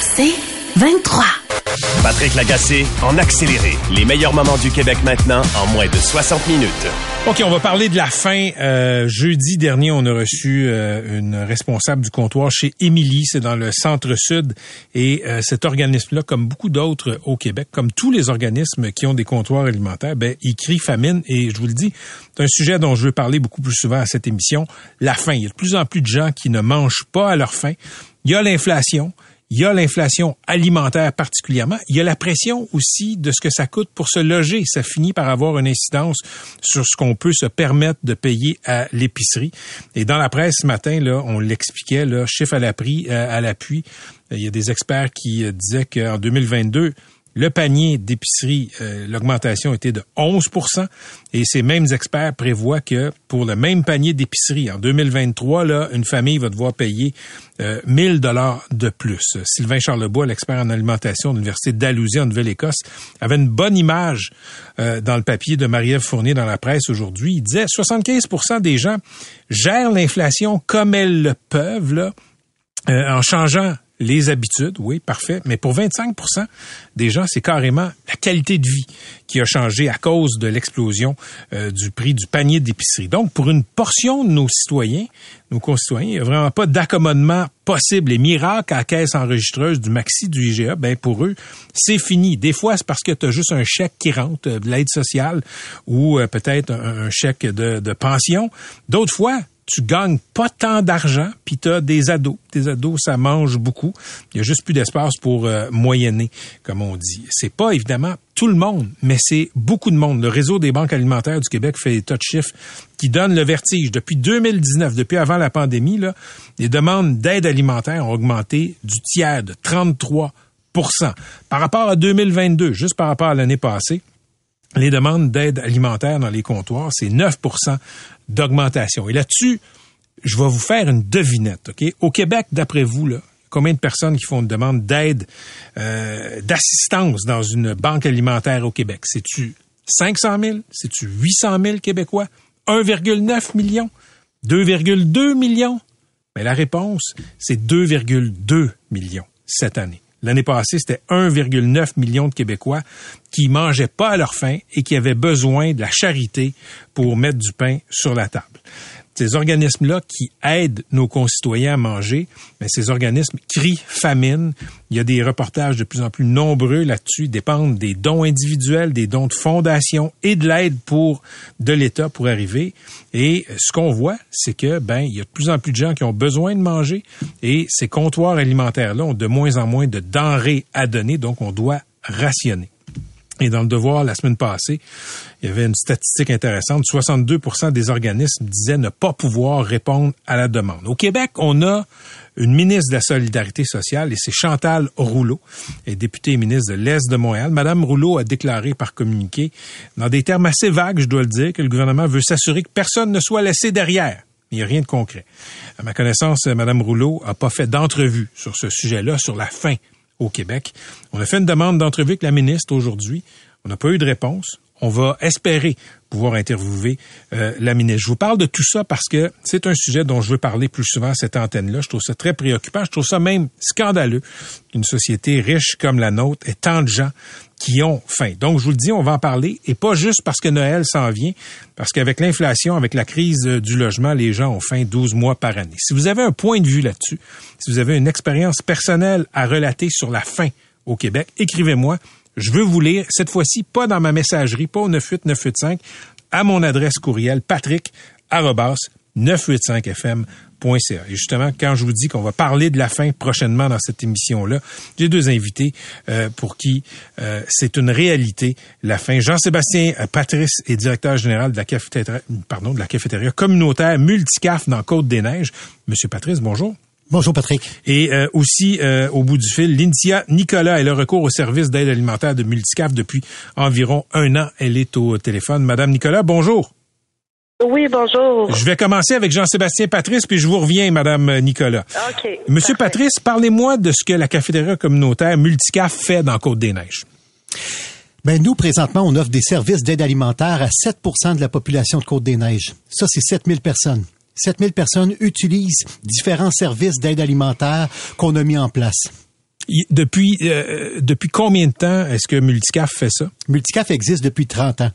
C'est 23. Patrick Lagacé en accéléré. Les meilleurs moments du Québec maintenant en moins de 60 minutes. OK, on va parler de la fin. Euh, jeudi dernier, on a reçu euh, une responsable du comptoir chez Émilie, c'est dans le centre-sud. Et euh, cet organisme-là, comme beaucoup d'autres au Québec, comme tous les organismes qui ont des comptoirs alimentaires, ben, il crie famine. Et je vous le dis, c'est un sujet dont je veux parler beaucoup plus souvent à cette émission, la faim. Il y a de plus en plus de gens qui ne mangent pas à leur faim. Il y a l'inflation. Il y a l'inflation alimentaire particulièrement. Il y a la pression aussi de ce que ça coûte pour se loger. Ça finit par avoir une incidence sur ce qu'on peut se permettre de payer à l'épicerie. Et dans la presse ce matin, là, on l'expliquait, là, chiffre à l'appui, euh, à l'appui. Il y a des experts qui euh, disaient qu'en 2022, le panier d'épicerie, euh, l'augmentation était de 11% et ces mêmes experts prévoient que pour le même panier d'épicerie en 2023, là, une famille va devoir payer euh, 1000 dollars de plus. Sylvain Charlebois, l'expert en alimentation de l'Université d'Alousie en Nouvelle-Écosse, avait une bonne image euh, dans le papier de Marie-Ève Fournier dans la presse aujourd'hui. Il disait 75% des gens gèrent l'inflation comme elles le peuvent, là, euh, en changeant les habitudes, oui, parfait. Mais pour 25% des gens, c'est carrément la qualité de vie qui a changé à cause de l'explosion euh, du prix du panier d'épicerie. Donc, pour une portion de nos citoyens, nos concitoyens, il n'y a vraiment pas d'accommodement possible. Les miracles à la caisse enregistreuse du Maxi, du IGA, ben pour eux, c'est fini. Des fois, c'est parce que tu as juste un chèque qui rentre, euh, de l'aide sociale ou euh, peut-être un, chèque de pension. D'autres fois, tu gagnes pas tant d'argent, puis tu as des ados. Des ados, ça mange beaucoup. Il y a juste plus d'espace pour euh, moyenner, comme on dit. C'est pas évidemment tout le monde, mais c'est beaucoup de monde. Le réseau des banques alimentaires du Québec fait des tas de chiffres qui donnent le vertige. Depuis 2019, depuis avant la pandémie, là, les demandes d'aide alimentaire ont augmenté du tiers, de 33% Par rapport à 2022, juste par rapport à l'année passée, les demandes d'aide alimentaire dans les comptoirs, c'est 9 d'augmentation. Et là-dessus, je vais vous faire une devinette. OK? Au Québec, d'après vous, là, combien de personnes qui font une demande d'aide, euh, d'assistance dans une banque alimentaire au Québec? C'est-tu 500 000? C'est-tu 800 000 Québécois? 1,9 million? 2,2 millions? Mais la réponse, c'est 2,2 millions cette année. L'année passée, c'était 1,9 million de Québécois qui mangeaient pas à leur faim et qui avaient besoin de la charité pour mettre du pain sur la table ces organismes-là qui aident nos concitoyens à manger, mais ces organismes crient famine. Il y a des reportages de plus en plus nombreux là-dessus, dépendent des dons individuels, des dons de fondation et de l'aide pour de l'État pour arriver. Et ce qu'on voit, c'est que ben il y a de plus en plus de gens qui ont besoin de manger et ces comptoirs alimentaires-là ont de moins en moins de denrées à donner, donc on doit rationner. Et dans le devoir, la semaine passée, il y avait une statistique intéressante. 62% des organismes disaient ne pas pouvoir répondre à la demande. Au Québec, on a une ministre de la Solidarité sociale et c'est Chantal Rouleau, et députée et ministre de l'Est de Montréal. Madame Rouleau a déclaré par communiqué, dans des termes assez vagues, je dois le dire, que le gouvernement veut s'assurer que personne ne soit laissé derrière. Il n'y a rien de concret. À ma connaissance, Madame Rouleau a pas fait d'entrevue sur ce sujet-là, sur la fin au Québec. On a fait une demande d'entrevue avec la ministre aujourd'hui. On n'a pas eu de réponse. On va espérer pouvoir interviewer euh, la ministre. Je vous parle de tout ça parce que c'est un sujet dont je veux parler plus souvent à cette antenne-là. Je trouve ça très préoccupant. Je trouve ça même scandaleux qu'une société riche comme la nôtre ait tant de gens qui ont faim. Donc, je vous le dis, on va en parler, et pas juste parce que Noël s'en vient, parce qu'avec l'inflation, avec la crise euh, du logement, les gens ont faim 12 mois par année. Si vous avez un point de vue là-dessus, si vous avez une expérience personnelle à relater sur la faim au Québec, écrivez-moi. Je veux vous lire, cette fois-ci, pas dans ma messagerie, pas au 98985, à mon adresse courriel, patrick 985fm et justement, quand je vous dis qu'on va parler de la faim prochainement dans cette émission-là, j'ai deux invités euh, pour qui euh, c'est une réalité, la faim. Jean-Sébastien euh, Patrice est directeur général de la cafétéria, de la cafétéria communautaire Multicaf dans Côte-des-Neiges. Monsieur Patrice, bonjour. Bonjour Patrick. Et euh, aussi, euh, au bout du fil, Lynthia Nicolas, elle a recours au service d'aide alimentaire de Multicaf depuis environ un an. Elle est au téléphone. Madame Nicolas, bonjour. Oui, bonjour. Je vais commencer avec Jean-Sébastien Patrice, puis je vous reviens, Madame Nicolas. OK. Monsieur parfait. Patrice, parlez-moi de ce que la cafétéria communautaire Multicaf fait dans Côte-des-Neiges. Ben nous, présentement, on offre des services d'aide alimentaire à 7% de la population de Côte-des-Neiges. Ça, c'est 7000 personnes. 7000 personnes utilisent différents services d'aide alimentaire qu'on a mis en place. Depuis, euh, depuis combien de temps est-ce que Multicaf fait ça? Multicaf existe depuis 30 ans.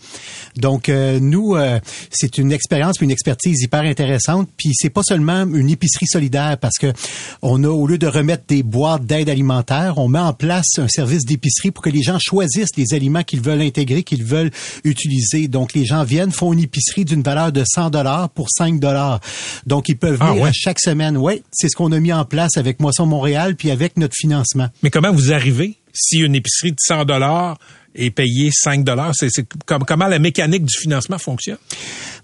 Donc euh, nous, euh, c'est une expérience une expertise hyper intéressante. Puis c'est pas seulement une épicerie solidaire parce que on a au lieu de remettre des boîtes d'aide alimentaire, on met en place un service d'épicerie pour que les gens choisissent les aliments qu'ils veulent intégrer, qu'ils veulent utiliser. Donc les gens viennent, font une épicerie d'une valeur de 100 dollars pour 5 dollars. Donc ils peuvent Ah, venir ouais? à chaque semaine. Oui, c'est ce qu'on a mis en place avec Moisson Montréal puis avec notre financement. Mais comment vous arrivez si une épicerie de 100 dollars est payée 5 dollars? C'est, c'est comme- comment la mécanique du financement fonctionne?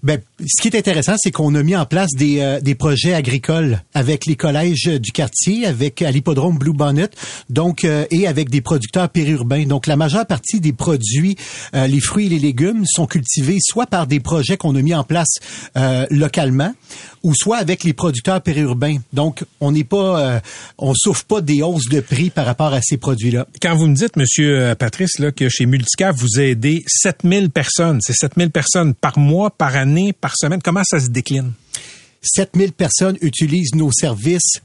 Ben, ce qui est intéressant, c'est qu'on a mis en place des, euh, des projets agricoles avec les collèges du quartier, avec à l'hippodrome Blue Bonnet, donc euh, et avec des producteurs périurbains. Donc la majeure partie des produits, euh, les fruits et les légumes, sont cultivés soit par des projets qu'on a mis en place euh, localement, ou soit avec les producteurs périurbains. Donc on n'est pas, euh, on souffre pas des hausses de prix par rapport à ces produits-là. Quand vous me dites, Monsieur euh, Patrice, là, que chez Multicaf, vous aidez 7000 personnes, c'est 7000 personnes par mois, par année, par semaine, comment ça se décline? 7000 personnes utilisent nos services.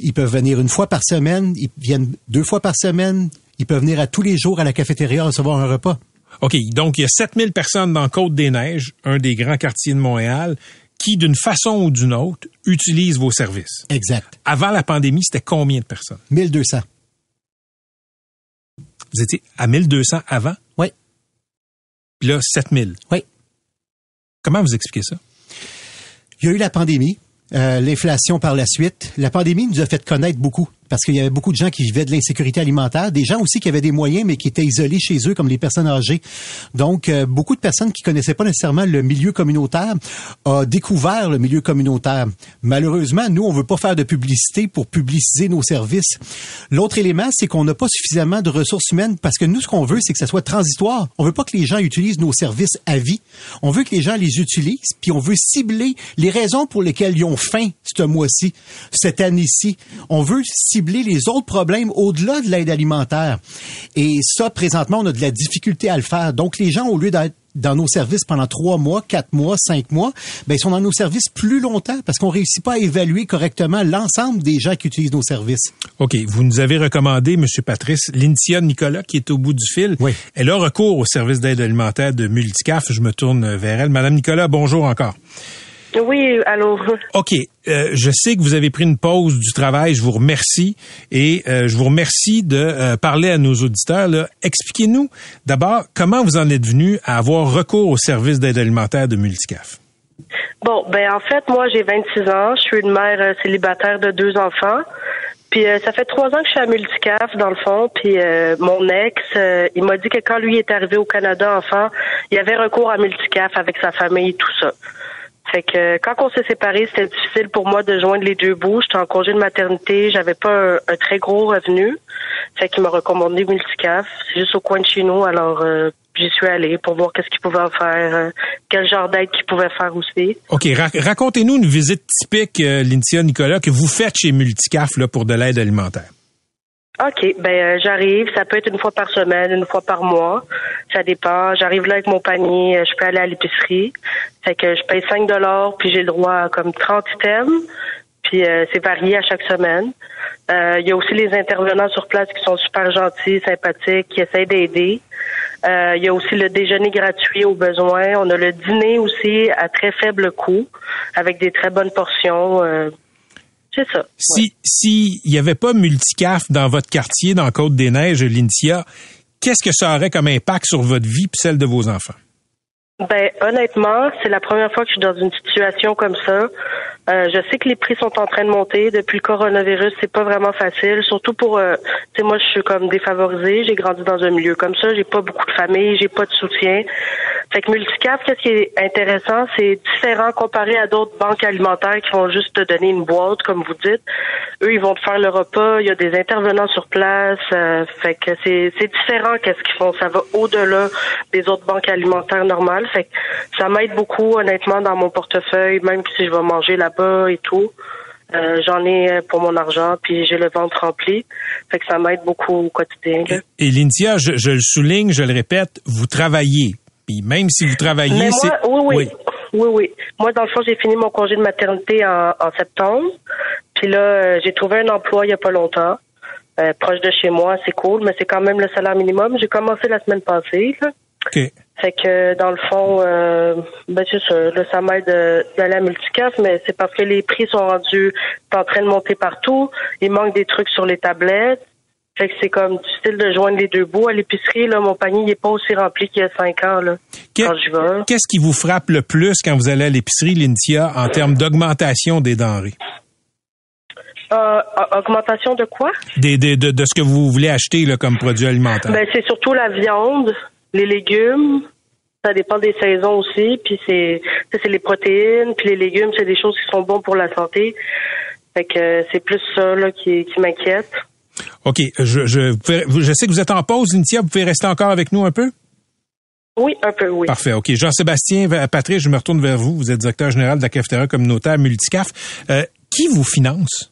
Ils peuvent venir une fois par semaine, ils viennent deux fois par semaine, ils peuvent venir à tous les jours à la cafétéria recevoir un repas. OK, donc il y a 7000 personnes dans Côte-des-Neiges, un des grands quartiers de Montréal, qui, d'une façon ou d'une autre, utilisent vos services. Exact. Avant la pandémie, c'était combien de personnes? 1200. Vous étiez à 1200 avant? Oui. Puis là, 7000. Oui. Comment vous expliquez ça? Il y a eu la pandémie, euh, l'inflation par la suite. La pandémie nous a fait connaître beaucoup parce qu'il y avait beaucoup de gens qui vivaient de l'insécurité alimentaire, des gens aussi qui avaient des moyens mais qui étaient isolés chez eux comme les personnes âgées. Donc euh, beaucoup de personnes qui connaissaient pas nécessairement le milieu communautaire ont découvert le milieu communautaire. Malheureusement, nous on veut pas faire de publicité pour publiciser nos services. L'autre élément, c'est qu'on n'a pas suffisamment de ressources humaines parce que nous ce qu'on veut c'est que ça soit transitoire. On veut pas que les gens utilisent nos services à vie. On veut que les gens les utilisent puis on veut cibler les raisons pour lesquelles ils ont faim ce mois-ci, cette année-ci. On veut cibler les autres problèmes au-delà de l'aide alimentaire. Et ça, présentement, on a de la difficulté à le faire. Donc, les gens, au lieu d'être dans nos services pendant trois mois, quatre mois, cinq mois, ben, ils sont dans nos services plus longtemps parce qu'on réussit pas à évaluer correctement l'ensemble des gens qui utilisent nos services. OK, vous nous avez recommandé, Monsieur Patrice, Lynthia Nicolas, qui est au bout du fil. Oui. Elle a recours au service d'aide alimentaire de Multicaf. Je me tourne vers elle. Madame Nicolas, bonjour encore. Oui, allô. OK. euh, je sais que vous avez pris une pause du travail. Je vous remercie. Et euh, je vous remercie de euh, parler à nos auditeurs. Expliquez-nous d'abord comment vous en êtes venu à avoir recours au service d'aide alimentaire de Multicaf? Bon, ben en fait, moi j'ai 26 ans, je suis une mère célibataire de deux enfants. Puis euh, ça fait trois ans que je suis à Multicaf, dans le fond. Puis euh, mon ex, euh, il m'a dit que quand lui est arrivé au Canada enfant, il avait recours à Multicaf avec sa famille et tout ça. Fait que euh, quand on s'est séparés, c'était difficile pour moi de joindre les deux bouts. J'étais en congé de maternité, j'avais pas un, un très gros revenu. Fait qu'il m'a recommandé Multicaf. C'est juste au coin de chez nous, alors euh, j'y suis allée pour voir qu'est-ce qu'il pouvait en faire, euh, quel genre d'aide qu'il pouvait faire aussi. OK. ra- Racontez-nous une visite typique, euh, Lynthia Nicolas, que vous faites chez Multicaf là, pour de l'aide alimentaire. OK, ben euh, j'arrive, ça peut être une fois par semaine, une fois par mois, ça dépend. J'arrive là avec mon panier, euh, je peux aller à l'épicerie. Fait que je paye 5 dollars, puis j'ai le droit à comme 30 items, puis euh, c'est varié à chaque semaine. Euh, Il y a aussi les intervenants sur place qui sont super gentils, sympathiques, qui essayent d'aider. Euh, Il y a aussi le déjeuner gratuit au besoin. On a le dîner aussi à très faible coût, avec des très bonnes portions. C'est ça. Si s'il n'y avait pas Multicaf dans votre quartier, dans Côte-des-Neiges, Lynthia, qu'est-ce que ça aurait comme impact sur votre vie et celle de vos enfants? Ben honnêtement, c'est la première fois que je suis dans une situation comme ça. Euh, je sais que les prix sont en train de monter depuis le coronavirus. C'est pas vraiment facile, surtout pour. Euh, tu sais, moi, je suis comme défavorisée. J'ai grandi dans un milieu comme ça. J'ai pas beaucoup de famille. J'ai pas de soutien. Fait que Multicap, qu'est-ce qui est intéressant, c'est différent comparé à d'autres banques alimentaires qui vont juste te donner une boîte, comme vous dites. Eux, ils vont te faire le repas. Il y a des intervenants sur place. Euh, fait que c'est c'est différent qu'est-ce qu'ils font. Ça va au-delà des autres banques alimentaires normales. Fait que ça m'aide beaucoup, honnêtement, dans mon portefeuille, même si je vais manger là-bas et tout. Euh, J'en ai pour mon argent, puis j'ai le ventre rempli. Fait que ça m'aide beaucoup au quotidien. là. Et Lynthia, je, je le souligne, je le répète, vous travaillez. Puis même si vous travaillez, c'est... moi, oui, oui, oui, oui. Moi, dans le fond, j'ai fini mon congé de maternité en, en septembre. Puis là, euh, j'ai trouvé un emploi il y a pas longtemps, euh, proche de chez moi. C'est cool, mais c'est quand même le salaire minimum. J'ai commencé la semaine passée. Là. OK. Fait que dans le fond, euh, ben c'est ça. Là, ça m'aide euh, d'aller à Multicaf, mais c'est parce que les prix sont rendus en train de monter partout. Il manque des trucs sur les tablettes. Fait que c'est comme difficile de joindre les deux bouts. À l'épicerie, là, mon panier il est pas aussi rempli qu'il y a cinq ans là. Que- Quand je vais. Qu'est-ce qui vous frappe le plus quand vous allez à l'épicerie, Lynthia, en termes d'augmentation des denrées? Euh, augmentation de quoi? Des, des- de, de ce que vous voulez acheter là, comme produit alimentaire? Ben, c'est surtout la viande, les légumes. Ça dépend des saisons aussi. Puis c'est, c'est les protéines, puis les légumes, c'est des choses qui sont bonnes pour la santé. Fait que euh, c'est plus ça là, qui, qui m'inquiète. OK. Je, sais que vous êtes en pause, Lynthia. Vous pouvez rester encore avec nous un peu? Oui, un peu, oui. Parfait. OK. Jean-Sébastien, Patrick, je me retourne vers vous. Vous êtes directeur général de la cafétéria communautaire Multicaf. Euh, qui vous finance?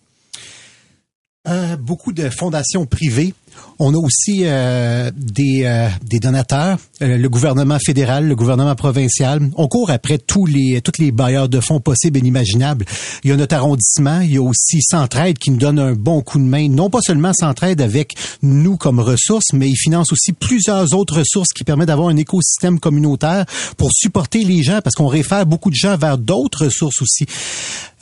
Euh, beaucoup de fondations privées. On a aussi euh, des, euh, des donateurs, euh, le gouvernement fédéral, le gouvernement provincial. On court après tous les tous les bailleurs de fonds possibles et inimaginables. Il y a notre arrondissement, il y a aussi Centraide qui nous donne un bon coup de main. Non pas seulement Centraide avec nous comme ressources, mais il finance aussi plusieurs autres ressources qui permettent d'avoir un écosystème communautaire pour supporter les gens parce qu'on réfère beaucoup de gens vers d'autres ressources aussi.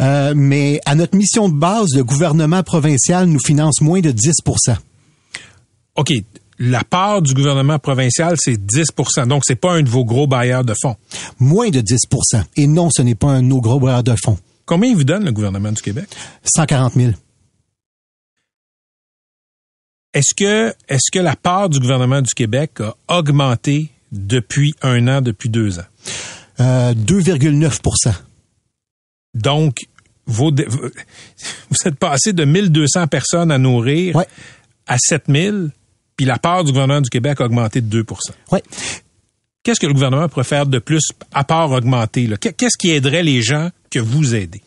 Euh, mais à notre mission de base, le gouvernement provincial nous finance moins de 10 OK. La part du gouvernement provincial, c'est 10% Donc, c'est pas un de vos gros bailleurs de fonds. Moins de 10% Et non, ce n'est pas un de nos gros bras de fonds. Combien il vous donne le gouvernement du Québec? 140 000. Est-ce que, est-ce que la part du gouvernement du Québec a augmenté depuis un an, depuis deux ans? Euh, 2,9% Donc, vos, dé- vous vous êtes passé de 1200 personnes à nourrir Ouais. à 7000, puis la part du gouvernement du Québec a augmenté de 2% Ouais. Qu'est-ce que le gouvernement pourrait faire de plus à part augmenter? Qu'est-ce qui aiderait les gens que vous aidez?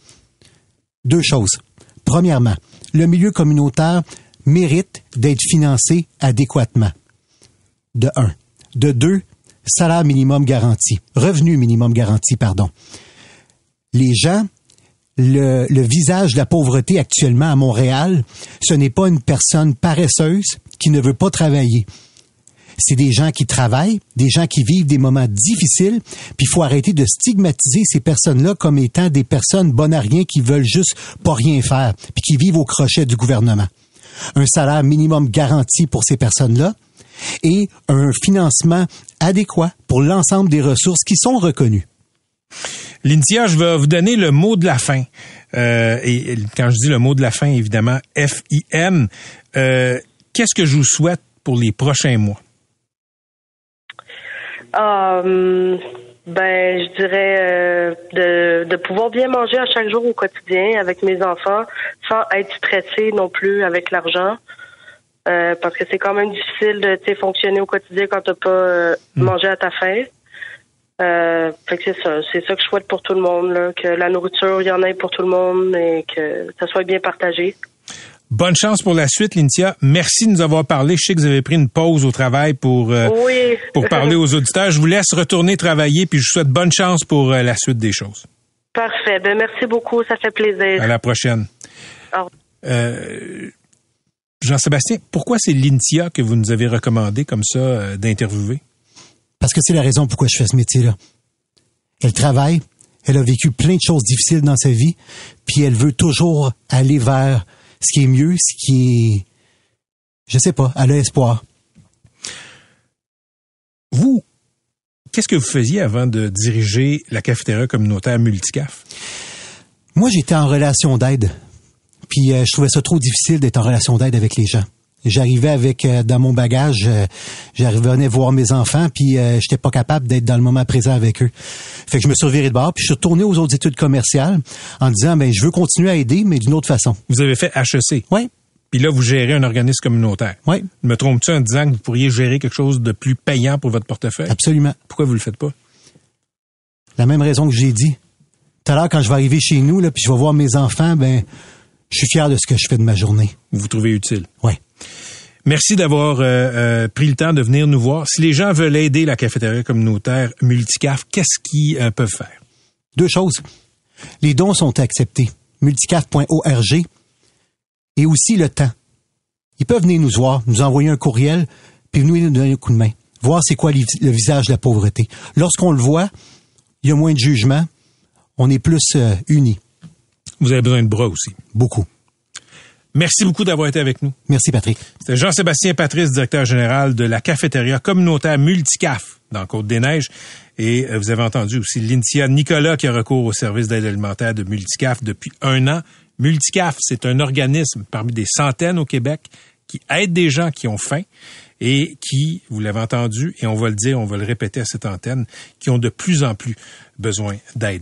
Deux choses. Premièrement, le milieu communautaire mérite d'être financé adéquatement. De un. De deux, salaire minimum garanti. Revenu minimum garanti, pardon. Les gens, le, le visage de la pauvreté actuellement à Montréal, ce n'est pas une personne paresseuse qui ne veut pas travailler. C'est des gens qui travaillent, des gens qui vivent des moments difficiles, puis il faut arrêter de stigmatiser ces personnes-là comme étant des personnes bonnes à rien qui veulent juste pas rien faire, puis qui vivent au crochet du gouvernement. Un salaire minimum garanti pour ces personnes-là et un financement adéquat pour l'ensemble des ressources qui sont reconnues. Lynthia, je vais vous donner le mot de la fin. Euh, et, quand je dis le mot de la fin, évidemment, F-I-N. Qu'est-ce que je vous souhaite pour les prochains mois? Euh, ben, je dirais euh, de, de pouvoir bien manger à chaque jour au quotidien avec mes enfants, sans être stressé non plus avec l'argent. Euh, parce que c'est quand même difficile de fonctionner au quotidien quand t'as pas euh, mangé à ta faim. Euh, fait que c'est ça, c'est ça que je souhaite pour tout le monde, là, que la nourriture, il y en ait pour tout le monde et que ça soit bien partagé. Bonne chance pour la suite, Lynthia. Merci de nous avoir parlé. Je sais que vous avez pris une pause au travail pour, euh, Oui. pour parler aux auditeurs. Je vous laisse retourner travailler, puis je vous souhaite bonne chance pour euh, la suite des choses. Parfait. Ben merci beaucoup, ça fait plaisir. À la prochaine. Euh, Jean-Sébastien, pourquoi c'est Lynthia que vous nous avez recommandé comme ça euh, d'interviewer? Parce que c'est la raison pourquoi je fais ce métier-là. Elle travaille, elle a vécu plein de choses difficiles dans sa vie, puis elle veut toujours aller vers ce qui est mieux, ce qui est... Je sais pas, elle a espoir. Vous, Qu'est-ce que vous faisiez avant de diriger la cafétéria communautaire Multicaf? Moi, j'étais en relation d'aide. Puis euh, je trouvais ça trop difficile d'être en relation d'aide avec les gens. J'arrivais avec euh, dans mon bagage, euh, j'arrivais voir mes enfants, puis euh, j'étais pas capable d'être dans le moment présent avec eux. Fait que je me suis reviré de bord, puis je suis retourné aux autres études commerciales en disant ben je veux continuer à aider, mais d'une autre façon. Vous avez fait HEC. Oui, Puis là, vous gérez un organisme communautaire. oui, Me trompes-tu en disant que vous pourriez gérer quelque chose de plus payant pour votre portefeuille? absolument. Pourquoi vous le faites pas? La même raison que j'ai dit. Tout à l'heure, quand je vais arriver chez nous, là, puis je vais voir mes enfants, ben je suis fier de ce que je fais de ma journée. Vous vous trouvez utile? Oui. Merci d'avoir euh, euh, pris le temps de venir nous voir. Si les gens veulent aider la cafétéria communautaire Multicaf, qu'est-ce qu'ils euh, peuvent faire? Deux choses. Les dons sont acceptés. Multicaf.org et aussi le temps. Ils peuvent venir nous voir, nous envoyer un courriel, puis venir nous donner un coup de main. Voir c'est quoi le visage de la pauvreté. Lorsqu'on le voit, il y a moins de jugement. On est plus unis. Vous avez besoin de bras aussi. Beaucoup. Merci beaucoup d'avoir été avec nous. Merci, Patrick. C'était Jean-Sébastien Patrice, directeur général de la cafétéria communautaire Multicaf dans Côte-des-Neiges. Et euh, vous avez entendu aussi Lynthia Nicolas qui a recours au service d'aide alimentaire de Multicaf depuis un an. Multicaf, c'est un organisme parmi des centaines au Québec qui aide des gens qui ont faim et qui, vous l'avez entendu, et on va le dire, on va le répéter à cette antenne, qui ont de plus en plus besoin d'aide.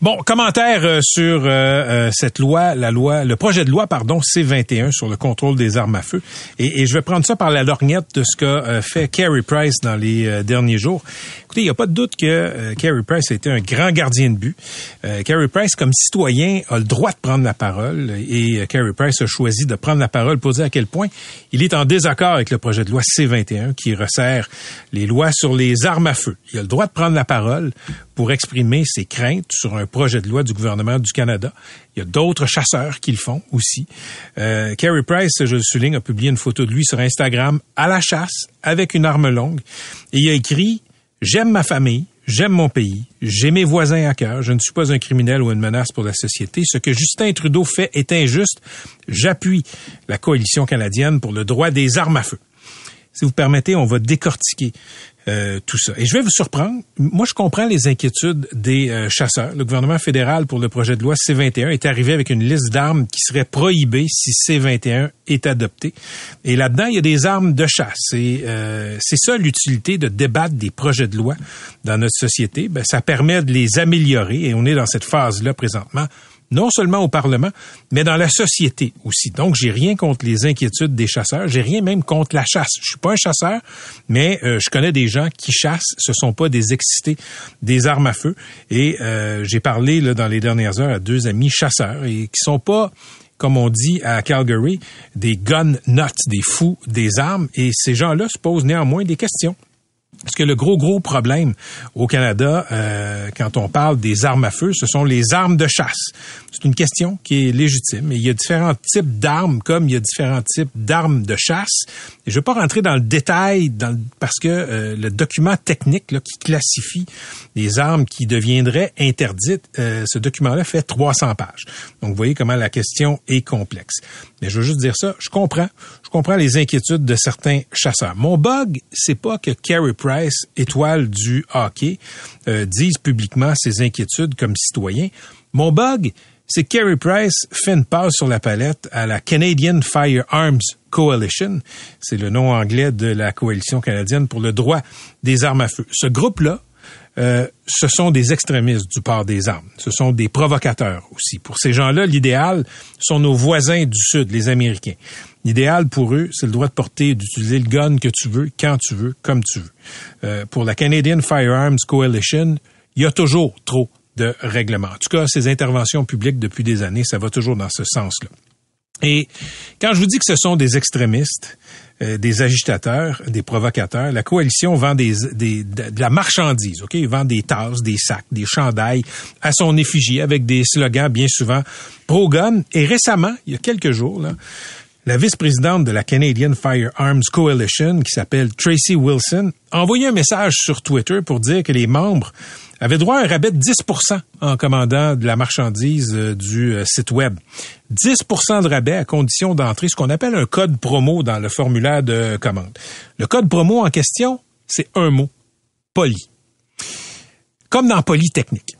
Bon, commentaire euh, sur euh, euh, cette loi, la loi, le projet de loi, pardon, C-21 sur le contrôle des armes à feu. Et, je vais prendre ça par la lorgnette de ce qu'a fait Kerry Price dans les derniers jours. Écoutez, il n'y a pas de doute que euh, Kerry Price a été un grand gardien de but. Euh, Kerry Price, comme citoyen, a le droit de prendre la parole. Et euh, Kerry Price a choisi de prendre la parole pour dire à quel point il est en désaccord avec le projet de loi C-21 qui resserre les lois sur les armes à feu. Il a le droit de prendre la parole pour exprimer ses craintes sur un projet de loi du gouvernement du Canada. Il y a d'autres chasseurs qui le font aussi. Euh, Kerry Price, je le souligne, a publié une photo de lui sur Instagram à la chasse avec une arme longue et il a écrit J'aime ma famille, j'aime mon pays, j'ai mes voisins à cœur, je ne suis pas un criminel ou une menace pour la société. Ce que Justin Trudeau fait est injuste. J'appuie la coalition canadienne pour le droit des armes à feu. Si vous permettez, on va décortiquer euh, tout ça. Et je vais vous surprendre. Moi, je comprends les inquiétudes des euh, chasseurs. Le gouvernement fédéral, pour le projet de loi C-21, est arrivé avec une liste d'armes qui serait prohibée si C-21 est adopté. Et là-dedans, il y a des armes de chasse. Et euh, c'est ça l'utilité de débattre des projets de loi dans notre société. Ben, ça permet de les améliorer. Et on est dans cette phase-là présentement non seulement au Parlement, mais dans la société aussi. Donc, j'ai rien contre les inquiétudes des chasseurs, j'ai rien même contre la chasse. Je suis pas un chasseur, mais euh, je connais des gens qui chassent, ce sont pas des excités des armes à feu. Et euh, j'ai parlé là, dans les dernières heures à deux amis chasseurs et qui sont pas comme on dit à Calgary, des gun nuts, des fous des armes. Et ces gens-là se posent néanmoins des questions. Parce que le gros, gros problème au Canada, euh, quand on parle des armes à feu, ce sont les armes de chasse. C'est une question qui est légitime. Et il y a différents types d'armes, comme il y a différents types d'armes de chasse. Et je ne vais pas rentrer dans le détail, dans le- parce que euh, le document technique là, qui classifie les armes qui deviendraient interdites, euh, ce document-là fait 300 pages. Donc, vous voyez comment la question est complexe. Mais je veux juste dire ça, je comprends. Je comprends les inquiétudes de certains chasseurs. Mon bug, c'est pas que Carey Price, étoile du hockey, euh, dise publiquement ses inquiétudes comme citoyen. Mon bug, c'est que Carey Price fait une passe sur la palette à la Canadian Firearms Coalition. C'est le nom anglais de la coalition canadienne pour le droit des armes à feu. Ce groupe-là, euh, ce sont des extrémistes du port des armes. Ce sont des provocateurs aussi. Pour ces gens-là, l'idéal sont nos voisins du Sud, les Américains. L'idéal pour eux, c'est le droit de porter, d'utiliser le gun que tu veux, quand tu veux, comme tu veux. Euh, pour la Canadian Firearms Coalition, il y a toujours trop de règlements. En tout cas, ces interventions publiques depuis des années, ça va toujours dans ce sens-là. Et quand je vous dis que ce sont des extrémistes, euh, des agitateurs, des provocateurs. La coalition vend des, des, de la marchandise, ok, il vend des tasses, des sacs, des chandails à son effigie avec des slogans bien souvent pro-gun. Et récemment, il y a quelques jours, là, la vice-présidente de la Canadian Firearms Coalition, qui s'appelle Tracy Wilson, a envoyé un message sur Twitter pour dire que les membres avaient droit à un rabais de 10% en commandant de la marchandise euh, du euh, site web. 10% de rabais à condition d'entrer ce qu'on appelle un code promo dans le formulaire de commande. Le code promo en question, c'est un mot, poli. Comme dans Polytechnique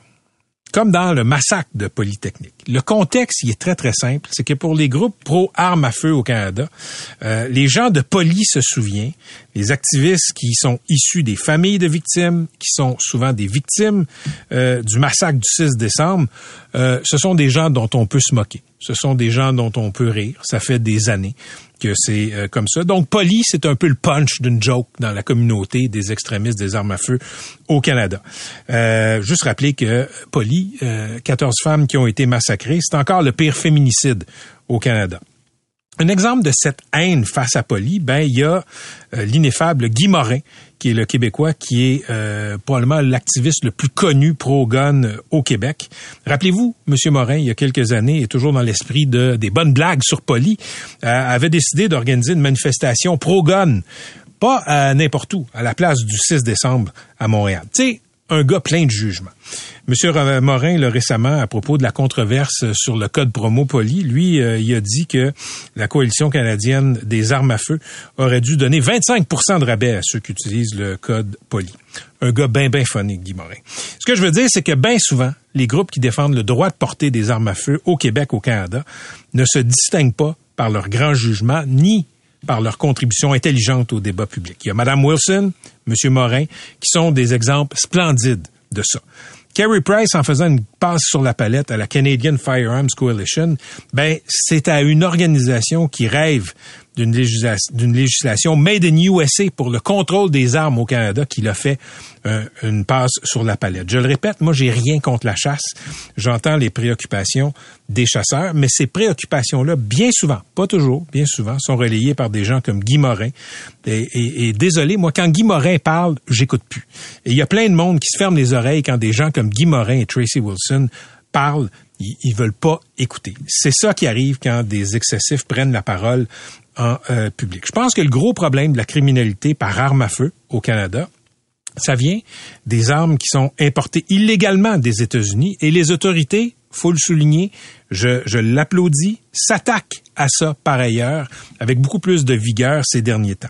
comme dans le massacre de Polytechnique. Le contexte, il est très, très simple. C'est que pour les groupes pro-armes à feu au Canada, euh, les gens de Poly se souviennent, les activistes qui sont issus des familles de victimes, qui sont souvent des victimes euh, du massacre du 6 décembre, euh, ce sont des gens dont on peut se moquer. Ce sont des gens dont on peut rire. Ça fait des années que c'est euh, comme ça. Donc, Poly, c'est un peu le punch d'une joke dans la communauté des extrémistes des armes à feu au Canada. Euh, juste rappeler que Poly, euh, 14 femmes qui ont été massacrées, c'est encore le pire féminicide au Canada. Un exemple de cette haine face à Poly, ben il y a euh, l'ineffable Guy Morin, qui est le Québécois, qui est euh, probablement l'activiste le plus connu pro-gun au Québec. Rappelez-vous, Monsieur Morin, il y a quelques années, et toujours dans l'esprit de des bonnes blagues sur Poly, euh, avait décidé d'organiser une manifestation pro-gun, pas n'importe où, à la place du 6 décembre à Montréal. Un gars plein de jugement. Monsieur Morin, là, récemment, à propos de la controverse sur le code promo poli, lui, euh, il a dit que la coalition canadienne des armes à feu aurait dû donner 25 de rabais à ceux qui utilisent le code poli. Un gars bien, bien phonique, Guy Morin. Ce que je veux dire, c'est que bien souvent, les groupes qui défendent le droit de porter des armes à feu au Québec, au Canada, ne se distinguent pas par leur grand jugement, ni par leur contribution intelligente au débat public. Il y a Mme Wilson, M. Morin, qui sont des exemples splendides de ça. Kerry Price, en faisant une passe sur la palette à la Canadian Firearms Coalition, ben, c'est à une organisation qui rêve d'une législation, made in USA pour le contrôle des armes au Canada qu'il a fait euh, une passe sur la palette. Je le répète, moi j'ai rien contre la chasse. J'entends les préoccupations des chasseurs, mais ces préoccupations-là, bien souvent, pas toujours, bien souvent, sont relayées par des gens comme Guy Morin. Et, désolé, moi quand Guy Morin parle, j'écoute plus. Et il y a plein de monde qui se ferme les oreilles quand des gens comme Guy Morin et Tracy Wilson parlent ils, veulent pas écouter. C'est ça qui arrive quand des excessifs prennent la parole euh. Je pense que le gros problème de la criminalité par arme à feu au Canada, ça vient des armes qui sont importées illégalement des États-Unis et les autorités, faut le souligner, je, je l'applaudis, s'attaquent à ça par ailleurs avec beaucoup plus de vigueur ces derniers temps.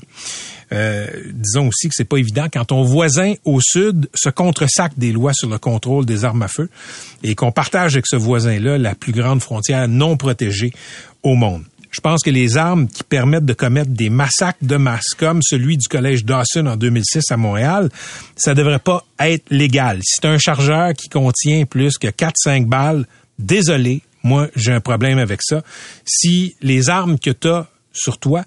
Euh, disons aussi que c'est pas évident quand ton voisin au sud se contresac des lois sur le contrôle des armes à feu et qu'on partage avec ce voisin-là la plus grande frontière non protégée au monde. Je pense que les armes qui permettent de commettre des massacres de masse, comme celui du collège Dawson en 2006 à Montréal, ça devrait pas être légal. Si c'est un chargeur qui contient plus que 4-5 balles, désolé, moi j'ai un problème avec ça. Si les armes que tu as sur toi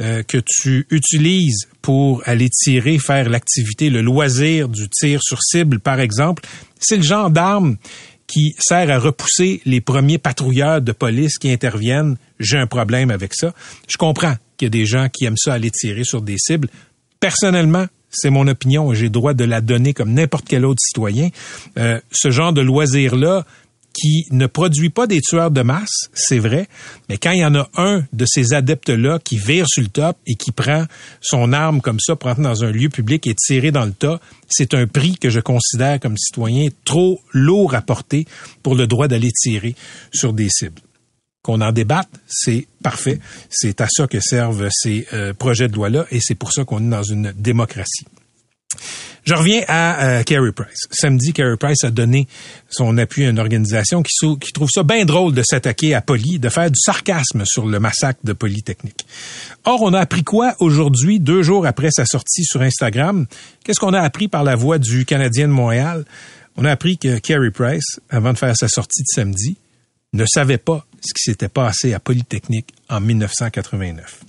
euh, que tu utilises pour aller tirer, faire l'activité, le loisir du tir sur cible, par exemple, c'est le genre d'arme qui sert à repousser les premiers patrouilleurs de police qui interviennent. J'ai un problème avec ça. Je comprends qu'il y a des gens qui aiment ça aller tirer sur des cibles. Personnellement, c'est mon opinion j'ai droit de la donner comme n'importe quel autre citoyen. Euh, ce genre de loisir-là, qui ne produit pas des tueurs de masse, c'est vrai, mais quand il y en a un de ces adeptes-là qui vire sur le top et qui prend son arme comme ça pour dans un lieu public et tirer dans le tas, c'est un prix que je considère comme citoyen trop lourd à porter pour le droit d'aller tirer sur des cibles. Qu'on en débatte, c'est parfait. C'est à ça que servent ces euh, projets de loi-là et c'est pour ça qu'on est dans une démocratie. Je reviens à euh, Price. Samedi, Carey Price a donné son appui à une organisation qui, qui trouve ça bien drôle de s'attaquer à Poly, de faire du sarcasme sur le massacre de Polytechnique. Or, on a appris quoi aujourd'hui, deux jours après sa sortie sur Instagram? Qu'est-ce qu'on a appris par la voix du Canadien de Montréal? On a appris que Carey Price, avant de faire sa sortie de samedi, ne savait pas ce qui s'était passé à Polytechnique en 1989.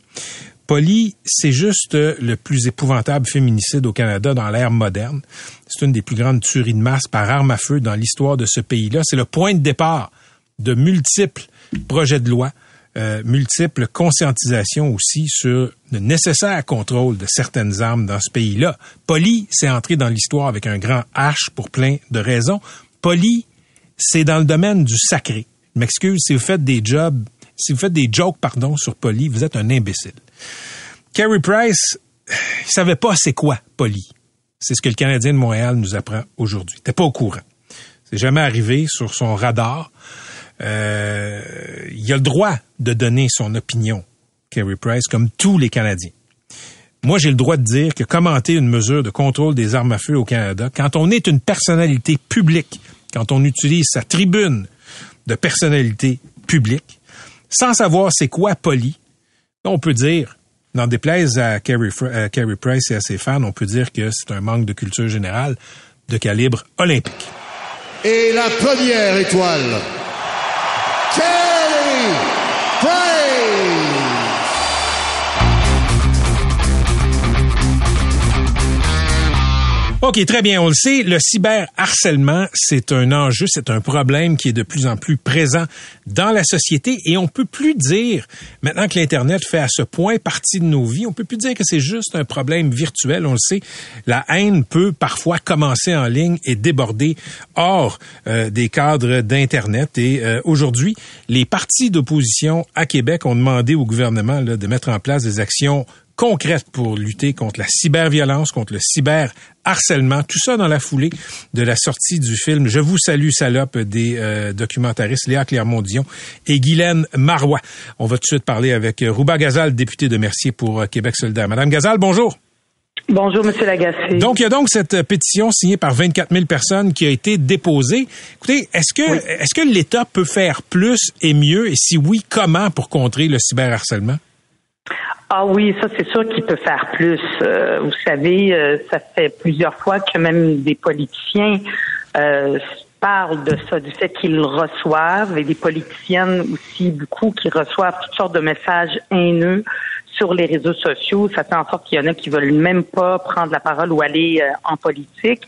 Polly, c'est juste le plus épouvantable féminicide au Canada dans l'ère moderne. C'est une des plus grandes tueries de masse par arme à feu dans l'histoire de ce pays-là. C'est le point de départ de multiples projets de loi euh, multiples conscientisations aussi sur le nécessaire contrôle de certaines armes dans ce pays-là. Poli, c'est entré dans l'histoire avec un grand H pour plein de raisons. Poli, c'est dans le domaine du sacré. M'excuse si vous faites des jobs, si vous faites des jokes, pardon, sur Poli, vous êtes un imbécile. Carey Price, il savait pas c'est quoi Poli. C'est ce que le Canadien de Montréal nous apprend aujourd'hui. T'es pas au courant. C'est jamais arrivé sur son radar. Euh, il a le droit de donner son opinion, Kerry Price, comme tous les Canadiens. Moi, j'ai le droit de dire que commenter une mesure de contrôle des armes à feu au Canada, quand on est une personnalité publique, quand on utilise sa tribune de personnalité publique, sans savoir c'est quoi poli, on peut dire, n'en déplaise à Kerry, Kerry Price et à ses fans, on peut dire que c'est un manque de culture générale de calibre olympique. Et la première étoile, Carey Price. OK, très bien, on le sait, le cyberharcèlement, c'est un enjeu, c'est un problème qui est de plus en plus présent dans la société et on peut plus dire, maintenant que l'Internet fait à ce point partie de nos vies, on peut plus dire que c'est juste un problème virtuel, on le sait. La haine peut parfois commencer en ligne et déborder hors euh, des cadres d'Internet et euh, aujourd'hui, les partis d'opposition à Québec ont demandé au gouvernement de mettre en place des actions concrètes pour lutter contre la cyberviolence, contre le cyberharcèlement, tout ça dans la foulée de la sortie du film Je vous salue salope des euh, documentaristes Léa Clermont-Dion et Guylaine Marois. On va tout de suite parler avec Rouba Gazal, député de Mercier pour euh, Québec solidaire. Madame Gazal, bonjour. Bonjour, Monsieur Lagacé. Donc, il y a donc cette pétition signée par 24 000 personnes qui a été déposée. Écoutez, est-ce que, est-ce que l'État peut faire plus et mieux? Et si oui, comment pour contrer le cyberharcèlement? Ah oui, ça c'est sûr qu'il peut faire plus. Euh, vous savez, euh, ça fait plusieurs fois que même des politiciens euh, parlent de ça, du fait qu'ils reçoivent, et des politiciennes aussi beaucoup qui reçoivent toutes sortes de messages haineux sur les réseaux sociaux. Ça fait en sorte qu'il y en a qui veulent même pas prendre la parole ou aller euh, en politique.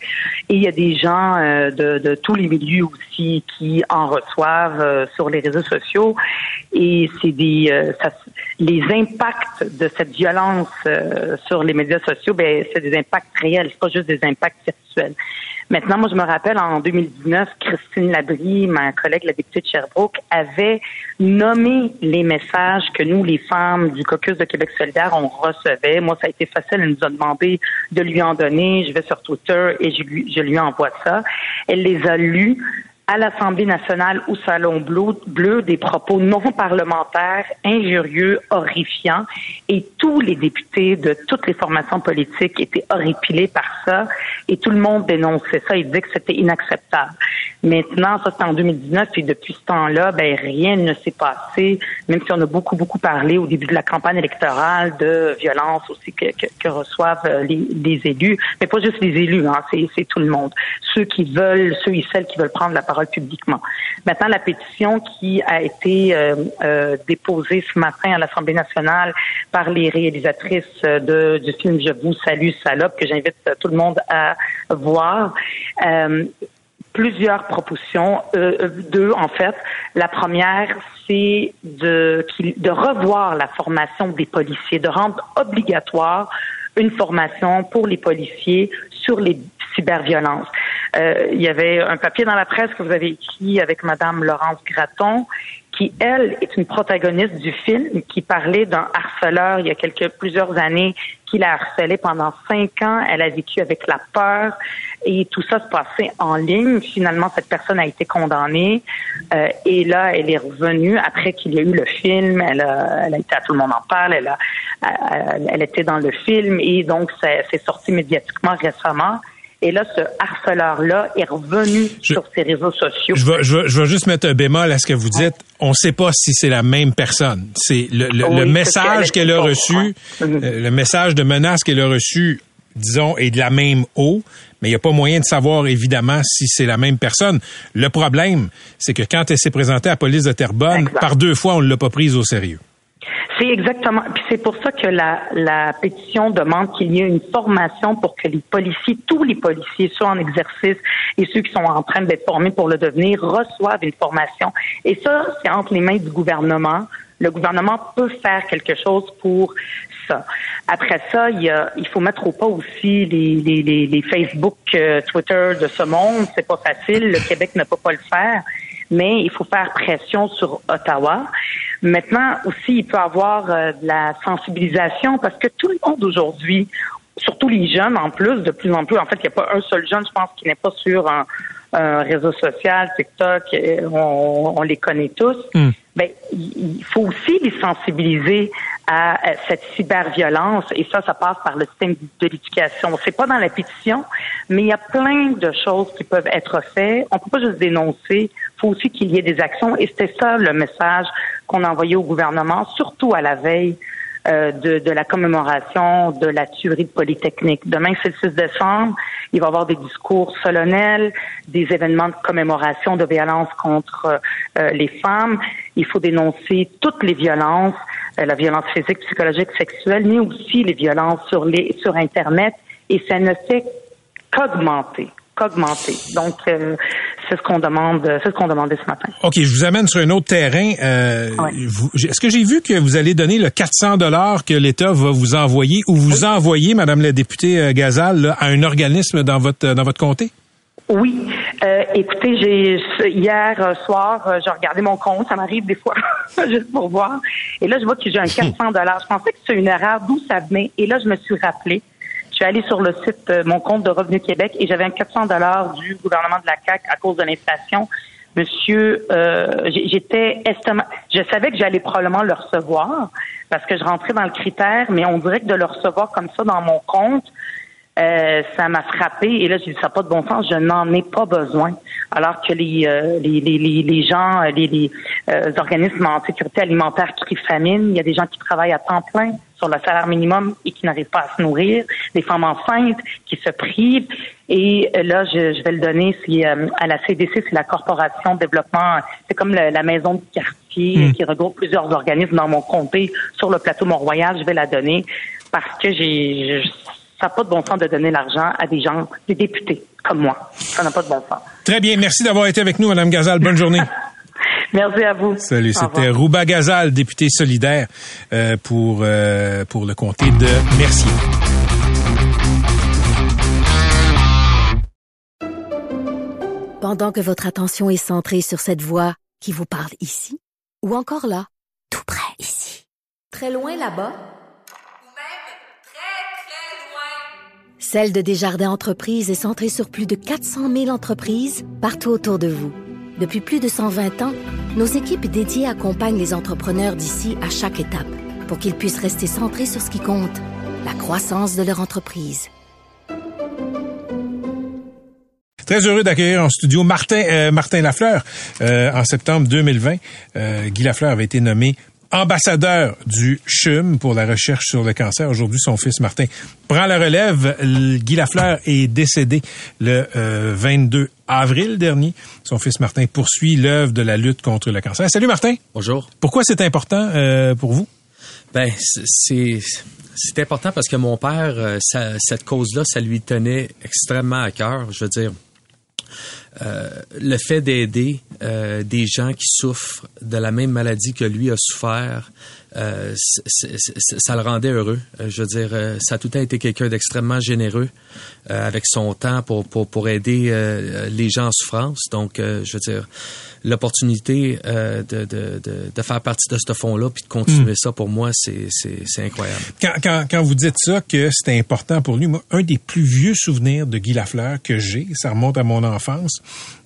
Et il y a des gens euh, de, de, tous les milieux aussi qui en reçoivent euh, sur les réseaux sociaux. Et c'est des ça, les impacts de cette violence sur les médias sociaux, ben c'est des impacts réels, c'est pas juste des impacts Maintenant, moi, je me rappelle en 2019, Christine Labrie, ma collègue, la députée de Sherbrooke, avait nommé les messages que nous, les femmes du caucus de Québec solidaire, on recevait. Moi, ça a été facile. Elle nous a demandé de lui en donner. Je vais sur Twitter et je lui envoie ça. Elle les a lus à l'Assemblée nationale ou Salon bleu, des propos non parlementaires, injurieux, horrifiants, et tous les députés de toutes les formations politiques étaient horripilés par ça, et tout le monde dénonçait ça, il disait que c'était inacceptable. Maintenant, ça c'est en 2019, et depuis ce temps-là, ben rien ne s'est passé, même si on a beaucoup, beaucoup parlé au début de la campagne électorale de violence aussi que, que, reçoivent euh, les, les, élus, mais pas juste les élus, hein, c'est tout le monde. Ceux qui veulent, ceux et celles qui veulent prendre la parole publiquement. Maintenant, la pétition qui a été euh, euh, déposée ce matin à l'Assemblée nationale par les réalisatrices de, du film Je vous salue, salope, que j'invite tout le monde à voir. Euh, plusieurs propositions, deux en fait. La première, c'est de, revoir la formation des policiers, de rendre obligatoire une formation pour les policiers sur les cyberviolence. Euh, il y avait un papier dans la presse que vous avez écrit avec Madame Laurence Graton, qui elle est une protagoniste du film, qui parlait d'un harceleur il y a quelques plusieurs années qui l'a harcelé pendant cinq ans. Elle a vécu avec la peur et tout ça se passait en ligne. Finalement, cette personne a été condamnée euh, et là, elle est revenue après qu'il y a eu le film. Elle a, elle a été à tout le monde en parle. Elle a, elle, elle était dans le film et donc c'est sorti médiatiquement récemment. Et là, ce harceleur-là est revenu sur ses réseaux sociaux. Je vais, je, je vais juste mettre un bémol à ce que vous dites. On ne sait pas si c'est la même personne. C'est le, le, message qu'elle a reçu, euh, le message de menace qu'elle a reçu, disons, est de la même eau, mais il n'y a pas moyen de savoir, évidemment, si c'est la même personne. Le problème, c'est que quand elle s'est présentée à la police de Terrebonne, par deux fois, on ne l'a pas prise au sérieux. C'est exactement. Puis c'est pour ça que la, la pétition demande qu'il y ait une formation pour que les policiers, tous les policiers, soit en exercice et ceux qui sont en train d'être formés pour le devenir, reçoivent une formation. Et ça, c'est entre les mains du gouvernement. Le gouvernement peut faire quelque chose pour ça. Après ça, il, y a, il faut mettre au pas aussi les, les, les, les Facebook, euh, Twitter de ce monde. C'est pas facile. Le Québec ne peut pas le faire mais il faut faire pression sur Ottawa. Maintenant aussi, il peut y avoir euh, de la sensibilisation parce que tout le monde aujourd'hui, surtout les jeunes en plus, de plus en plus, en fait, il n'y a pas un seul jeune, je pense, qui n'est pas sur un, réseau social, TikTok, on, les connaît tous. Hmm. Ben, il faut aussi les sensibiliser à cette cyberviolence et ça, ça passe par le système de l'éducation. C'est pas dans la pétition, mais il y a plein de choses qui peuvent être faites. On peut pas juste dénoncer. Il faut aussi qu'il y ait des actions et c'était ça le message qu'on a envoyé au gouvernement, surtout à la veille euh, de, de, la commémoration de la tuerie de Polytechnique. Demain, c'est le 6 décembre. Il va y avoir des discours solennels, des événements de commémoration de violence contre euh, les femmes. Il faut dénoncer toutes les violences. Euh, la violence physique, psychologique, sexuelle, mais aussi les violences sur les sur Internet. Et ça ne fait qu'augmenter qu'augmenter. Donc, euh, c'est ce qu'on demande, c'est ce qu'on demandait ce matin. OK, je vous amène sur un autre terrain. Euh, est-ce que j'ai vu que vous allez donner le 400 dollars que l'État va vous envoyer ou vous envoyer, Madame la députée Gazal, à un organisme dans votre dans votre comté? Oui. Euh, écoutez, j'ai hier euh, soir, euh, j'ai regardé mon compte. Ça m'arrive des fois juste pour voir. Et là, je vois que j'ai un 400 dollars. Je pensais que c'était une erreur. D'où ça venait Et là, je me suis rappelé. Je suis allée sur le site mon compte de Revenu Québec et j'avais un 400 dollars du gouvernement de la CAC à cause de l'inflation. Monsieur, j'étais je savais que j'allais probablement le recevoir parce que je rentrais dans le critère, mais on dirait que de le recevoir comme ça dans mon compte, euh, ça m'a frappé et là j'ai dit ça n'a pas de bon sens, je n'en ai pas besoin. Alors que les euh, les, les, les, gens, euh, les, les organismes en sécurité alimentaire qui famine, il y a des gens qui travaillent à temps plein sur le salaire minimum et qui n'arrivent pas à se nourrir, des femmes enceintes qui se privent. Et là, je, je vais le donner c'est à la CDC, c'est la Corporation de développement, c'est comme la maison de quartier hmm. qui regroupe plusieurs organismes dans mon comté sur le plateau Mont-Royal. Je vais la donner parce que j'ai ça n'a pas de bon sens de donner l'argent à des gens, des députés comme moi. Ça n'a pas de bon sens. Très bien. Merci d'avoir été avec nous, Mme Gazal. Bonne journée. Merci à vous. Salut, c'était Rouba Gazal, député solidaire euh, pour, euh, pour le comté de Mercier. Pendant que votre attention est centrée sur cette voix qui vous parle ici, ou encore là, tout près ici, très loin là-bas, Celle de Desjardins Entreprises est centrée sur plus de 400 000 entreprises partout autour de vous. Depuis plus de 120 ans, nos équipes dédiées accompagnent les entrepreneurs d'ici à chaque étape pour qu'ils puissent rester centrés sur ce qui compte, la croissance de leur entreprise. Très heureux d'accueillir en studio Martin euh, Lafleur. Euh, en septembre 2020, euh, Guy Lafleur avait été nommé ambassadeur du CHUM pour la recherche sur le cancer. Aujourd'hui, son fils Martin prend la relève. Guy Lafleur est décédé le 22 euh, avril dernier. Son fils Martin poursuit l'œuvre de la lutte contre le cancer. Salut Martin. Bonjour. Pourquoi c'est important euh, pour vous? Ben, c'est c'est important parce que mon père, euh, cette cause-là, ça lui tenait extrêmement à cœur. Je veux dire, euh, le fait d'aider euh, des gens qui souffrent de la même maladie que lui a souffert, euh, ça le rendait heureux. je veux dire, ça a tout le été quelqu'un d'extrêmement généreux avec son temps pour, pour, pour aider les gens en souffrance. Donc, je veux dire, l'opportunité de, de, de, faire partie de ce fonds-là puis de continuer hmm. ça, pour moi, c'est incroyable. Quand, quand, quand vous dites ça, que c'était important pour lui, moi, un des plus vieux souvenirs de Guy Lafleur que j'ai, ça remonte à mon enfance,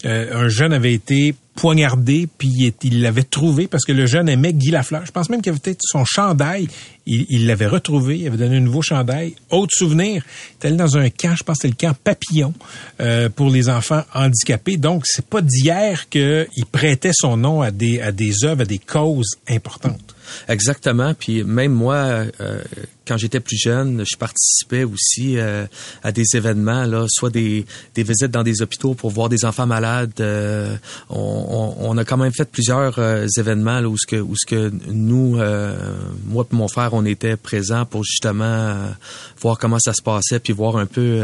euh, un jeune avait été poignardé, puis il l'avait trouvé parce que le jeune aimait Guy Lafleur. Je pense même qu'il avait peut-être son chandail. Il l'avait retrouvé, il avait donné un nouveau chandail. Autre souvenir, il était allé dans un camp, je pense que le camp Papillon euh, pour les enfants handicapés. Donc, c'est pas d'hier qu'il prêtait son nom à des, à des œuvres, à des causes importantes. Exactement. Puis même moi, euh, quand j'étais plus jeune, je participais aussi euh, à des événements, là, soit des, des visites dans des hôpitaux pour voir des enfants malades. Euh, on, on, on a quand même fait plusieurs euh, événements là, où ce que où ce que nous, moi et mon frère, on était présents pour justement voir comment ça se passait, puis voir un peu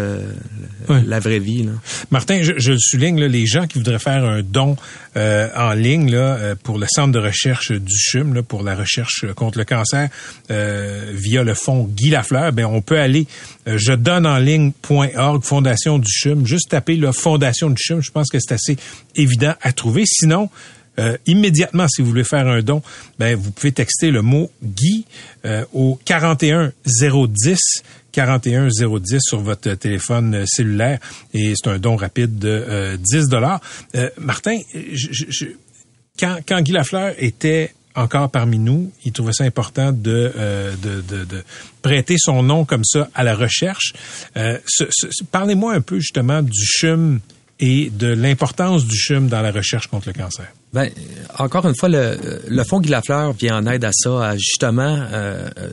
la vraie vie. Là. Martin, je, je le souligne, là, les gens qui voudraient faire un don en ligne là, pour le centre de recherche du CHUM, là, pour la recherche contre le cancer, via le fonds Guy Lafleur, ben on peut aller euh, je donne en ligne.org, Fondation du CHUM, juste taper la Fondation du CHUM, je pense que c'est assez évident à trouver. Sinon, euh, immédiatement, si vous voulez faire un don, ben, vous pouvez texter le mot Guy euh, au 41010 41010 sur votre téléphone euh, cellulaire et c'est un don rapide de euh, 10 dollars. Martin, je- quand, quand Guy Lafleur était encore parmi nous, il trouvait ça important de, euh, de, prêter son nom comme ça à la recherche. Euh, Parlez-moi un peu justement du CHUM et de l'importance du CHUM dans la recherche contre le cancer. Ben, euh, encore une fois, le, le Fonds Guy Lafleur vient en aide à ça, à justement euh, euh,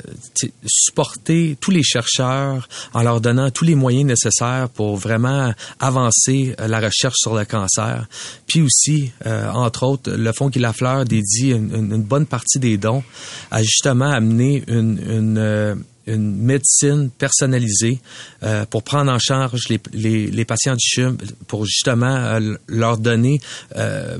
supporter tous les chercheurs en leur donnant tous les moyens nécessaires pour vraiment avancer euh, la recherche sur le cancer. Puis aussi, euh, entre autres, le Fonds Guy Lafleur dédie une, une- bonne partie des dons à justement amener une, une euh, une médecine personnalisée euh, pour prendre en charge les, les, les patients du CHUM, pour justement euh, leur donner euh,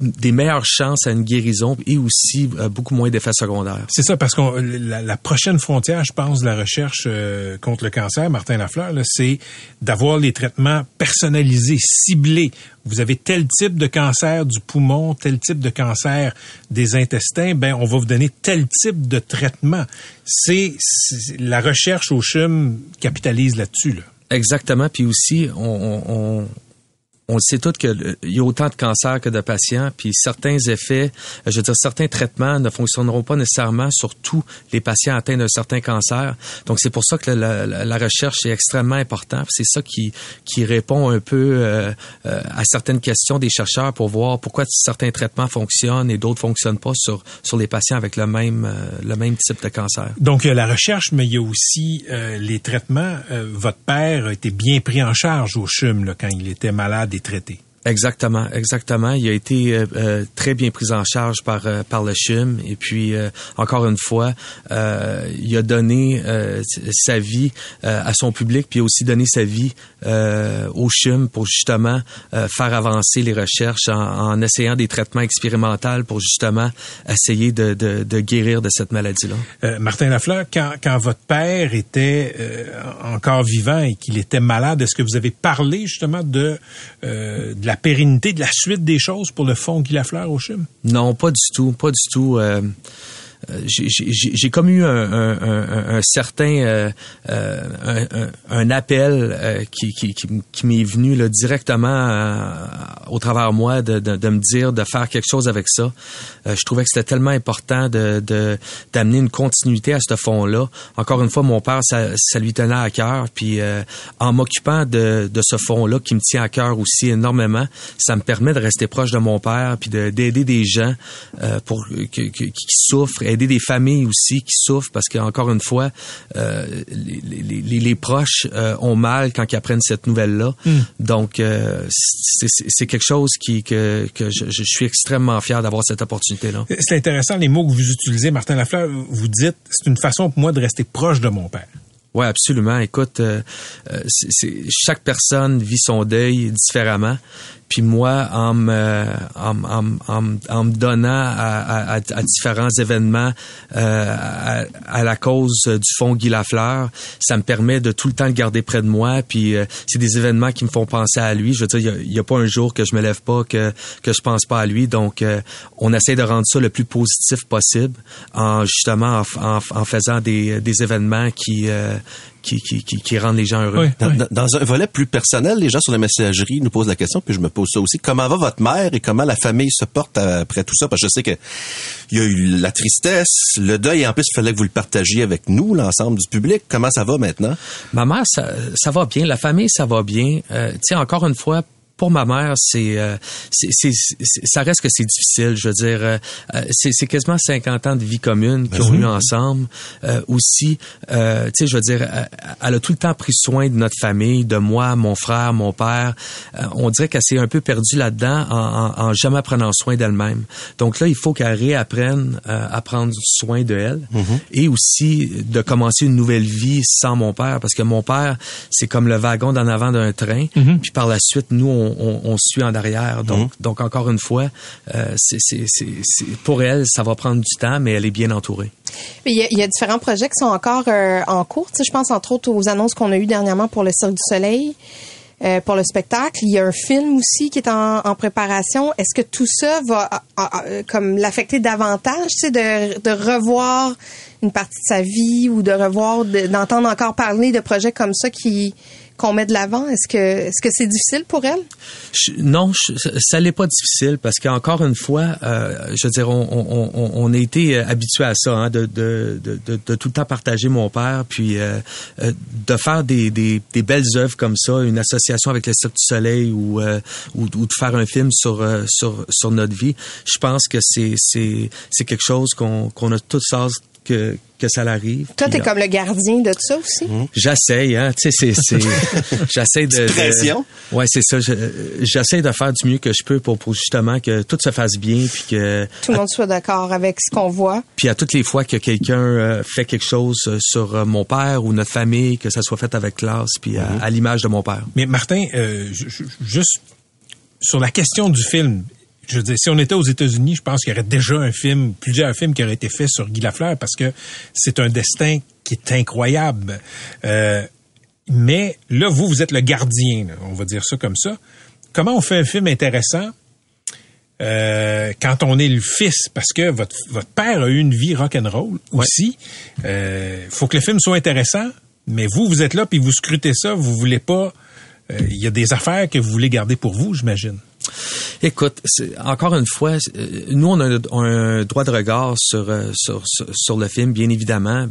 des meilleures chances à une guérison et aussi euh, beaucoup moins d'effets secondaires. C'est ça, parce que la, la prochaine frontière, je pense, de la recherche euh, contre le cancer, Martin Lafleur, c'est d'avoir les traitements personnalisés, ciblés. Vous avez tel type de cancer du poumon, tel type de cancer des intestins, ben on va vous donner tel type de traitement. C'est c'est- la recherche au CHUM capitalise là-dessus. Là. Exactement. Puis aussi, on, on, on, sait tous qu'il y a autant de cancers que de patients, puis certains effets, euh, je veux dire, certains traitements ne fonctionneront pas nécessairement sur tous les patients atteints d'un certain cancer. Donc, c'est pour ça que la, la- la recherche est extrêmement importante. C'est ça qui, qui répond un peu euh, euh, à certaines questions des chercheurs pour voir pourquoi certains traitements fonctionnent et d'autres fonctionnent pas sur, sur les patients avec le même, euh, le même type de cancer. Donc, il y a la recherche, mais il y a aussi les traitements. Votre père a été bien pris en charge au CHUM là, quand il était malade et traité. Exactement, exactement. Il a été euh, euh, très bien pris en charge par euh, par le CHUM et puis euh, encore une fois, il a donné sa vie à son public puis il a aussi donné sa vie au CHUM pour justement faire avancer les recherches en, en essayant des traitements expérimentaux pour justement essayer de, de, de guérir de cette maladie-là. Martin Lafleur, quand, quand votre père était encore vivant et qu'il était malade, est-ce que vous avez parlé justement de, de la pérennité, de la suite des choses pour le fonds Guy Lafleur au CHUM? Non, pas du tout, pas du tout. Euh, j'ai- j'ai comme eu un, un, un, un certain euh, euh, un, appel euh, qui, qui, qui, qui m'est venu là, directement euh, au travers de moi de, de, de me dire de faire quelque chose avec ça. Euh, je trouvais que c'était tellement important de d'amener une continuité à ce fonds-là. Encore une fois, mon père, ça, ça lui tenait à cœur. Puis euh, en m'occupant de, de ce fonds-là qui me tient à cœur aussi énormément, ça me permet de rester proche de mon père puis de- d'aider des gens euh, pour que- qui souffrent, aider des familles aussi qui souffrent parce qu'encore une fois, euh, les, les- les- les proches euh, ont mal quand ils apprennent cette nouvelle-là. Donc, euh, c'est quelque chose qui que, que je, je suis extrêmement fier d'avoir cette opportunité-là. C'est intéressant les mots que vous utilisez, Martin Lafleur. Vous dites, c'est une façon pour moi de rester proche de mon père. Oui, absolument. Écoute, euh, euh, chaque personne vit son deuil différemment. Puis moi, en me, en, en, en, me- donnant à, à- à- différents événements euh, à, à la cause du Fonds Guy Lafleur, ça me permet de tout le temps le garder près de moi. Puis euh, c'est des événements qui me font penser à lui. Je veux dire, il y a- pas un jour que je me lève pas que que je pense pas à lui. Donc, euh, on essaie de rendre ça le plus positif possible en justement en, en en faisant des, des événements qui, euh, qui, qui, qui, qui rendent les gens heureux. Oui. Dans, un volet plus personnel, les gens sur la messagerie nous posent la question, puis je me pose ça aussi. Comment va votre mère et comment la famille se porte après tout ça? Parce que je sais que il y a eu la tristesse, le deuil, et en plus, il fallait que vous le partagiez avec nous, l'ensemble du public. Comment ça va maintenant? Ma mère, ça, ça va bien. La famille, ça va bien. Euh, tu sais, encore une fois, pour ma mère, c'est, euh, c'est, ça reste que c'est difficile. Je veux dire, euh, euh, c'est, quasiment 50 ans de vie commune qu'ils ont eu ensemble. Euh, aussi, euh, tu sais, je veux dire, elle a tout le temps pris soin de notre famille, de moi, mon frère, mon père. Euh, on dirait qu'elle s'est un peu perdue là-dedans en, en, en jamais prenant soin d'elle-même. Donc là, il faut qu'elle réapprenne euh, à prendre soin de elle et aussi de commencer une nouvelle vie sans mon père parce que mon père, c'est comme le wagon d'en avant d'un train. Puis par la suite, nous, on, on, on suit en arrière. Donc, donc encore une fois, euh, c'est, c'est, c'est, c'est- pour elle, ça va prendre du temps, mais elle est bien entourée. Il y, a, il y a différents projets qui sont encore euh, en cours. Tu sais, je pense entre autres aux annonces qu'on a eues dernièrement pour le Cirque du Soleil, euh, pour le spectacle. Il y a un film aussi qui est en, en préparation. Est-ce que tout ça va comme l'affecter davantage, tu sais, de, de revoir une partie de sa vie ou de revoir, de- d'entendre encore parler de projets comme ça qui qu'on met de l'avant? Est-ce que est-ce que c'est difficile pour elle? Non, ça n'est pas difficile parce qu'encore une fois, euh, je veux dire, on, on, on, on a été euh, habitué à ça, hein, de, de, de, de, tout le temps partager mon père, puis euh, euh, de faire des, des, des belles œuvres comme ça, une association avec le Cirque du Soleil ou, euh, ou, de faire un film sur sur sur notre vie. Je pense que c'est quelque chose qu'on qu'on a tous hâte que que ça l'arrive. Toi, t'es comme le gardien de tout ça aussi? J'essaye, hein. Tu sais, c'est, c'est, j'essaie de. Pression. de- ouais, c'est ça. Je- j'essaie de faire du mieux que je peux pour, pour justement que tout se fasse bien, puis que, Tout le monde soit d'accord avec ce qu'on voit. puis à toutes les fois que quelqu'un euh, fait quelque chose euh, sur euh, mon père ou notre famille, que ça soit fait avec classe, puis à, à l'image de mon père. Mais Martin, euh, ju- ju- juste sur la question du film, je veux dire, si on était aux États-Unis, je pense qu'il y aurait déjà un film, plusieurs films qui auraient été faits sur Guy Lafleur parce que c'est un destin qui est incroyable. Euh, mais là, vous, vous êtes le gardien, là, on va dire ça comme ça. Comment on fait un film intéressant euh, quand on est le fils? Parce que votre, votre père a eu une vie rock'n'roll aussi. Euh, faut que le film soit intéressant, mais vous, vous êtes là puis vous scrutez ça, vous voulez pas... euh, Il y a des affaires que vous voulez garder pour vous, j'imagine. Écoute, encore une fois, euh, nous on a un- droit de regard euh, sur, sur le film, bien évidemment.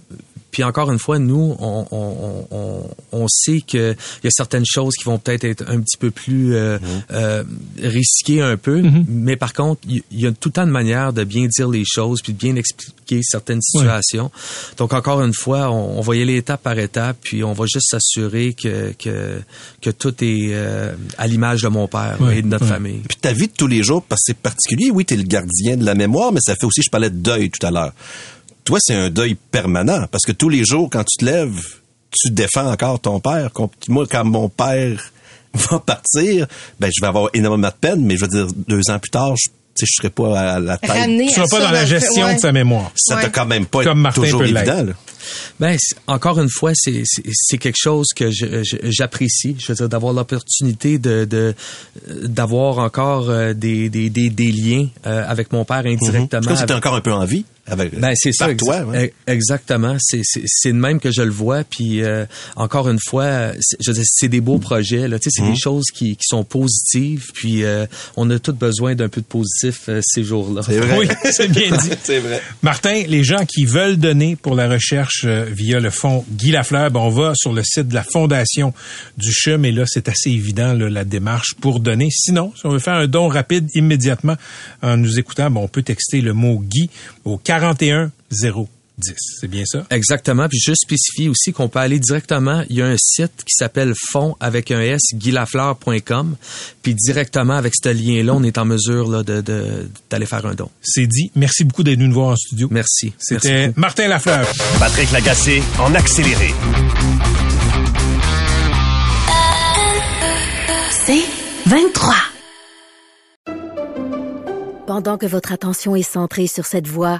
Puis encore une fois, nous, on, on, on, on sait que il y a certaines choses qui vont peut-être être un petit peu plus euh, euh, risquées un peu, mais par contre, il y, a tout le temps une manière de bien dire les choses puis de bien expliquer certaines situations. Donc encore une fois, on, on va y aller étape par étape, puis on va juste s'assurer que, que que tout est euh, à l'image de mon père Ouais, et de notre ouais. famille. Puis ta vie de tous les jours, parce que c'est particulier, oui, t'es le gardien de la mémoire, mais ça fait aussi, je parlais de deuil tout à l'heure. Toi, c'est un deuil permanent, parce que tous les jours, quand tu te lèves, tu défends encore ton père. Moi, quand mon père va partir, ben, je vais avoir énormément de peine, mais je veux dire, deux ans plus tard, je, tu sais, je serai pas à la tête. Ramener Tu seras pas dans la gestion ouais. de sa mémoire. Ça Ouais. t'a quand même pas Comme Martin toujours évident. là. Ben, encore une fois, c'est c'est- c'est quelque chose que je- je- j'apprécie. Je, veux dire, d'avoir l'opportunité de de- d'avoir encore euh, des, des, des, des liens euh, avec mon père indirectement. t'étais avec- encore un peu en vie. Avec, Ben c'est ça, par toi. exa- ouais. e- exactement. C'est c'est c'est de même que je le vois. Puis euh, encore une fois, c'est- je veux dire, c'est des beaux projets. Là, tu sais, c'est Mhm. des choses qui, qui sont positives. Puis euh, on a tous besoin d'un peu de positif euh, ces jours-là. C'est vrai. Oui, c'est bien dit. c'est vrai. Martin, les gens qui veulent donner pour la recherche euh, via le fonds Guy Lafleur, ben on va sur le site de la Fondation du CHUM et là, c'est assez évident là, la démarche pour donner. Sinon, si on veut faire un don rapide immédiatement en nous écoutant, ben, on peut texter le mot Guy au 41 010. C'est bien ça? Exactement. Puis je spécifie aussi qu'on peut aller directement. Il y a un site qui s'appelle fond avec un s guilafleur.com. Puis directement avec ce lien-là, on est en mesure là, de de- d'aller faire un don. C'est dit. Merci beaucoup d'être venu nous voir en studio. Merci. C'était. Martin Lafleur. Patrick Lagacé en accéléré. C'est 23. Pendant que votre attention est centrée sur cette voix